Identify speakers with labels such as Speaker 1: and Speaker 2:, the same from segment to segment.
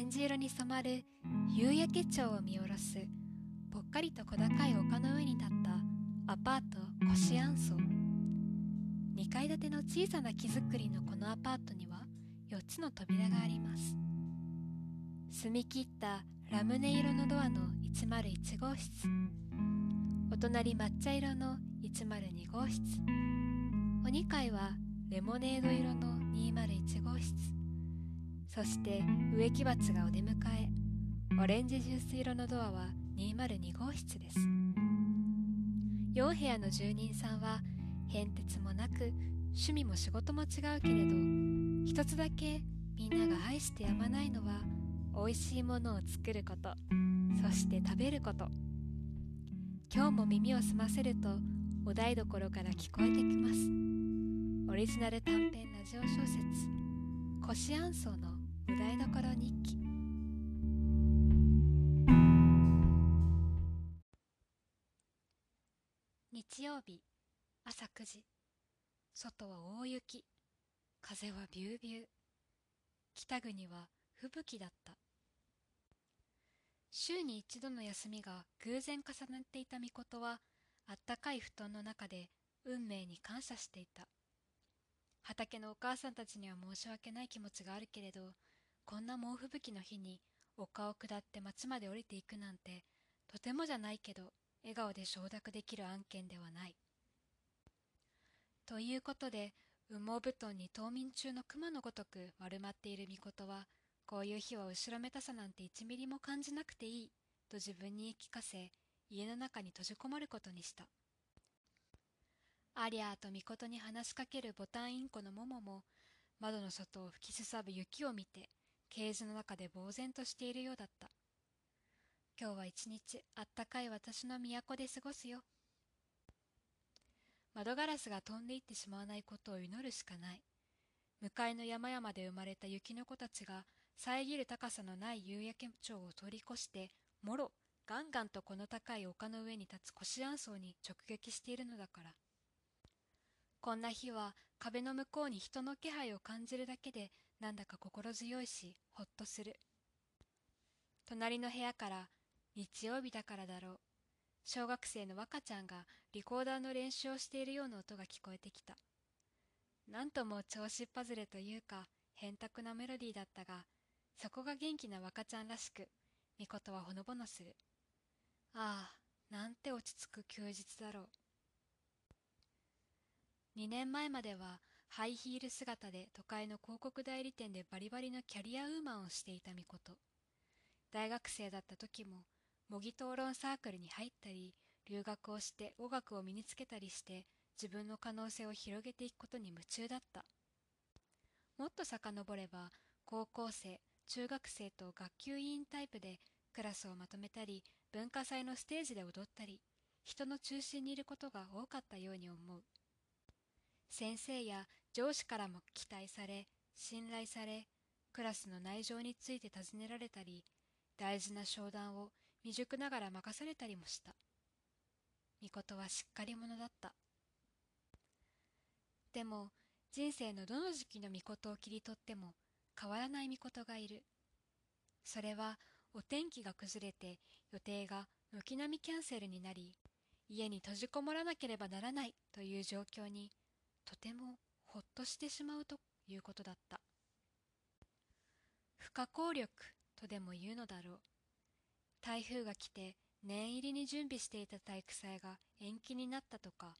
Speaker 1: レンジ色に染まる夕焼け町を見下ろすぽっかりと小高い丘の上に立ったアパートコシアンソ2階建ての小さな木造りのこのアパートには4つの扉があります澄み切ったラムネ色のドアの101号室お隣抹茶色の102号室お2階はレモネード色の201号室そして植木鉢がお出迎えオレンジジュース色のドアは202号室です。4部屋の住人さんは変哲もなく趣味も仕事も違うけれど一つだけみんなが愛してやまないのは美味しいものを作ることそして食べること。今日も耳を澄ませるとお台所から聞こえてきます。オリジナル短編ラジオ小説「コシアンソーの台所日記」日曜日朝9時。外は大雪。風はビュービュー。北国は吹雪だった。週に一度の休みが偶然重なっていた巫女はあったかい布団の中で運命に感謝していた。畑のお母さんたちには申し訳ない気持ちがあるけれどこんな猛吹雪の日に丘を下って町まで降りていくなんてとてもじゃないけど笑顔で承諾できる案件ではない。ということで羽毛布団に冬眠中の熊のごとく丸まっている巫女はこういう日は後ろめたさなんて1ミリも感じなくていいと自分に言い聞かせ家の中に閉じこもることにした。ありゃーと巫女に話しかけるボタンインコのモモも窓の外を吹きすさぶ雪を見てケージの中で呆然としているようだった。今日は一日あったかい私の都で過ごすよ。窓ガラスが飛んでいってしまわないことを祈るしかない。向かいの山々で生まれた雪の子たちが遮る高さのない夕焼け町を通り越してもろガンガンとこの高い丘の上に立つコシアン層に直撃しているのだから。こんな日は壁の向こうに人の気配を感じるだけでなんだか心強いしほっとする。隣の部屋から日曜日だからだろう。小学生の若ちゃんがリコーダーの練習をしているような音が聞こえてきた。なんとも調子っぱずれというか変卓なメロディーだったがそこが元気な若ちゃんらしくみことはほのぼのする。ああなんて落ち着く休日だろう。2年前まではハイヒール姿で都会の広告代理店でバリバリのキャリアウーマンをしていたみこと。大学生だった時も模擬討論サークルに入ったり留学をして語学を身につけたりして自分の可能性を広げていくことに夢中だった。もっと遡れば高校生中学生と学級委員タイプでクラスをまとめたり文化祭のステージで踊ったり人の中心にいることが多かったように思う。先生や上司からも期待され信頼されクラスの内情について尋ねられたり大事な商談を未熟ながら任されたりもした。御事はしっかり者だった。でも、人生のどの時期の御事を切り取っても変わらない御事がいる。それは、お天気が崩れて予定が軒並みキャンセルになり、家に閉じこもらなければならないという状況に、とてもほっとしてしまうということだった。不可抗力とでも言うのだろう。台風が来て念入りに準備していた体育祭が延期になったとか、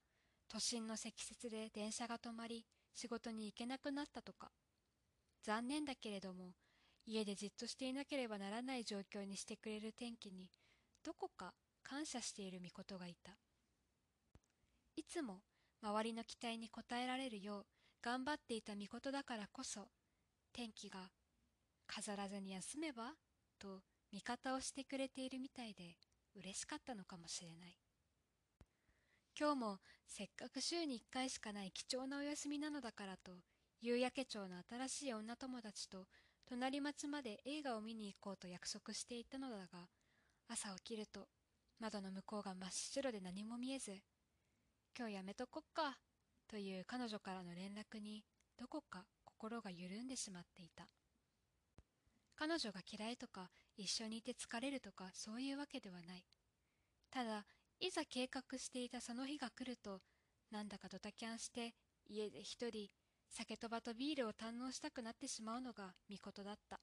Speaker 1: 都心の積雪で電車が止まり仕事に行けなくなったとか、残念だけれども家でじっとしていなければならない状況にしてくれる天気にどこか感謝している御事がいた。いつも周りの期待に応えられるよう頑張っていた御事だからこそ天気が飾らずに休めばと味方をしてくれているみたいで嬉しかったのかもしれない。今日もせっかく週に1回しかない貴重なお休みなのだからと、夕焼け町の新しい女友達と隣町まで映画を見に行こうと約束していたのだが、朝起きると窓の向こうが真っ白で何も見えず、今日やめとこっか、という彼女からの連絡にどこか心が緩んでしまっていた。彼女が嫌いとか一緒にいて疲れるとかそういうわけではない。ただ、いざ計画していたその日が来ると、なんだかドタキャンして家で一人酒とばとビールを堪能したくなってしまうのが見事だった。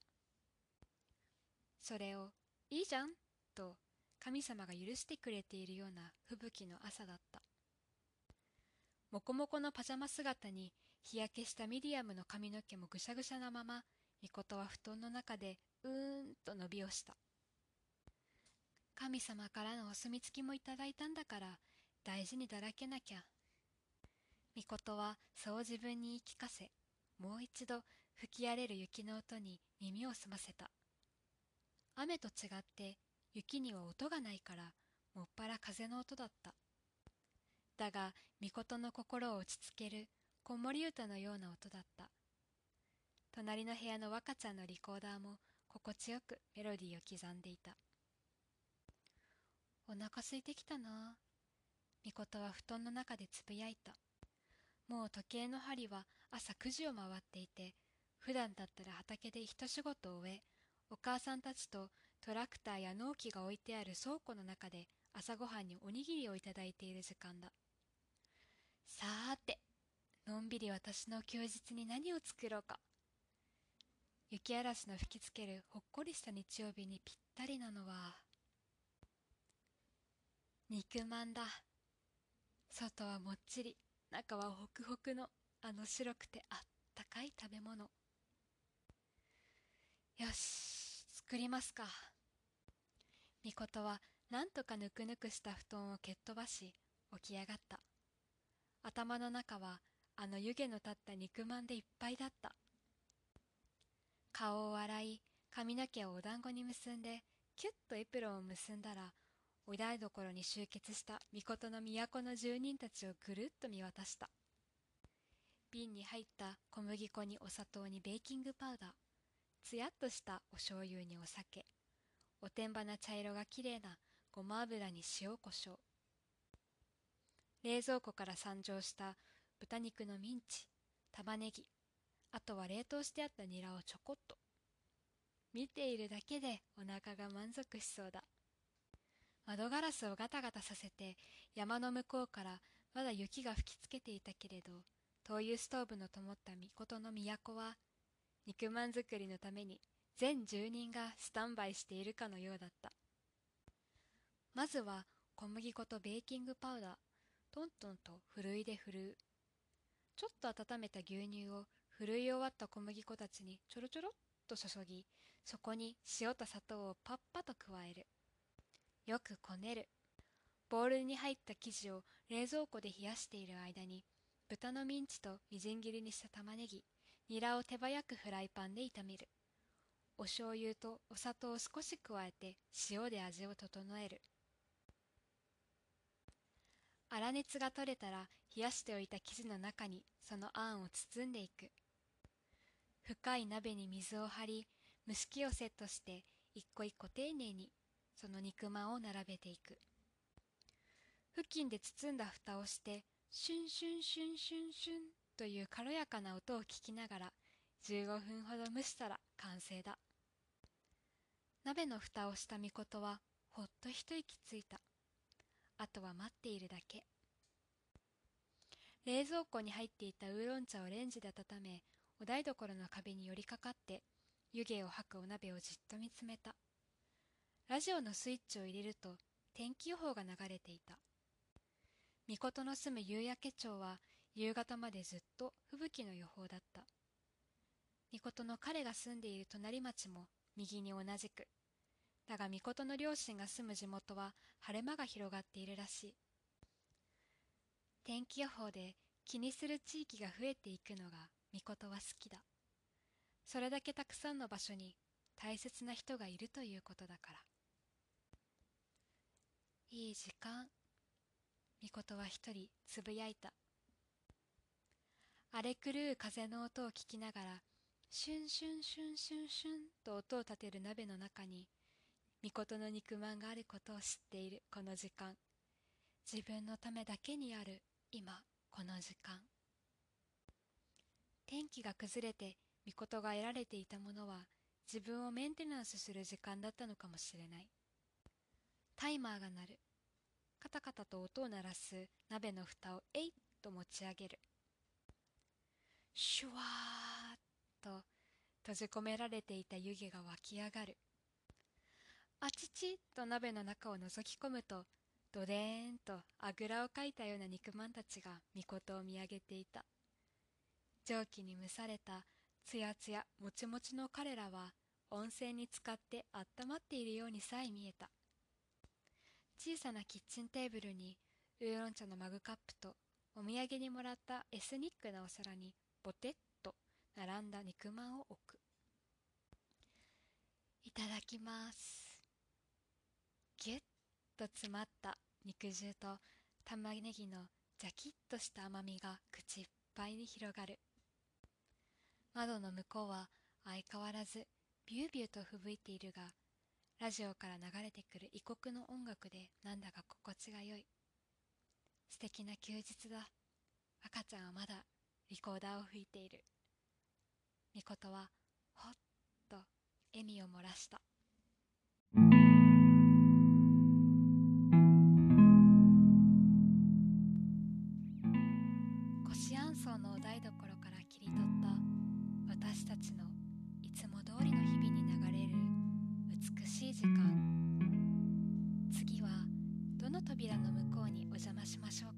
Speaker 1: それを、いいじゃんと神様が許してくれているような吹雪の朝だった。もこもこのパジャマ姿に日焼けしたミディアムの髪の毛もぐしゃぐしゃなまま、みことは布団の中でうーんと伸びをした。神様からのお墨付きもいただいたんだから大事にだらけなきゃ。みことはそう自分に言い聞かせ、もう一度吹き荒れる雪の音に耳を澄ませた。雨と違って雪には音がないからもっぱら風の音だった。だが、みことの心を落ち着ける子守歌のような音だった。隣の部屋の若ちゃんのリコーダーも心地よくメロディーを刻んでいた。お腹空いてきたな。みことは布団の中でつぶやいた。もう時計の針は朝9時を回っていて、普段だったら畑で一仕事を終え、お母さんたちとトラクターや納期が置いてある倉庫の中で朝ごはんにおにぎりをいただいている時間だ。さーて、のんびり私の休日に何を作ろうか。雪嵐の吹きつけるほっこりした日曜日にぴったりなのは、肉まんだ。外はもっちり、中はホクホクのあの白くてあったかい食べ物。よし、作りますか。みことはなんとかぬくぬくした布団を蹴っ飛ばし、起き上がった。頭の中はあの湯気の立った肉まんでいっぱいだった。顔を洗い、髪の毛をお団子に結んで、キュッとエプロンを結んだら、お台所に集結した御事の都の住人たちをぐるっと見渡した。瓶に入った小麦粉にお砂糖にベーキングパウダー、つやっとしたお醤油にお酒、おてんばな茶色がきれいなごま油に塩コショウ、冷蔵庫から参上した豚肉のミンチ、玉ねぎ、あとは冷凍してあったニラをちょこっと。見ているだけでお腹が満足しそうだ。窓ガラスをガタガタさせて山の向こうからまだ雪が吹きつけていたけれど、灯油ストーブの灯った御事の都は、肉まん作りのために全住人がスタンバイしているかのようだった。まずは小麦粉とベーキングパウダー、トントンとふるいで振るう。ちょっと温めた牛乳をふるい終わった小麦粉たちにちょろちょろっと注ぎ、そこに塩と砂糖をパッパと加える。よくこねる。ボウルに入った生地を冷蔵庫で冷やしている間に、豚のミンチとみじん切りにした玉ねぎ、ニラを手早くフライパンで炒める。お醤油とお砂糖を少し加えて塩で味を整える。粗熱が取れたら冷やしておいた生地の中にそのあんを包んでいく。深い鍋に水を張り、蒸し器をセットして一個一個丁寧にその肉まんを並べていく。布巾で包んだ蓋をして、シュンシュンシュンシュンシュンという軽やかな音を聞きながら15分ほど蒸したら完成だ。鍋の蓋をしたみことはほっと一息ついた。あとは待っているだけ。冷蔵庫に入っていたウーロン茶をレンジで温め、お台所の壁に寄りかかって、湯気を吐くお鍋をじっと見つめた。ラジオのスイッチを入れると、天気予報が流れていた。御事の住む夕焼け町は、夕方までずっと吹雪の予報だった。御事の彼が住んでいる隣町も右に同じく、だが御事の両親が住む地元は晴れ間が広がっているらしい。天気予報で気にする地域が増えていくのが御事は好きだ。それだけたくさんの場所に大切な人がいるということだから。いい時間。御事は一人つぶやいた。荒れ狂う風の音を聞きながら、シュンシュンシュンシュンシュンと音を立てる鍋の中に、御事の肉まんがあることを知っているこの時間。自分のためだけにある今この時間。天気が崩れて御事が得られていたものは自分をメンテナンスする時間だったのかもしれない。タイマーが鳴る。カタカタと音を鳴らす鍋の蓋をえいっと持ち上げる。シュワーッと閉じ込められていた湯気が湧き上がる。あちちと鍋の中を覗き込むとどでーんとあぐらをかいたような肉まんたちが御事を見上げていた。蒸気に蒸されたつやつやもちもちの彼らは温泉に浸かってあったまっているようにさえ見えた。小さなキッチンテーブルにウーロン茶のマグカップとお土産にもらったエスニックなお皿にボテッと並んだ肉まんを置く。いただきます。と詰まった肉汁と玉ねぎのジャキッとした甘みが口いっぱいに広がる。窓の向こうは相変わらずビュービューと吹雪いているがラジオから流れてくる異国の音楽でなんだか心地が良い。素敵な休日だ。赤ちゃんはまだリコーダーを吹いている。みことはほっと笑みを漏らした。しましょうか。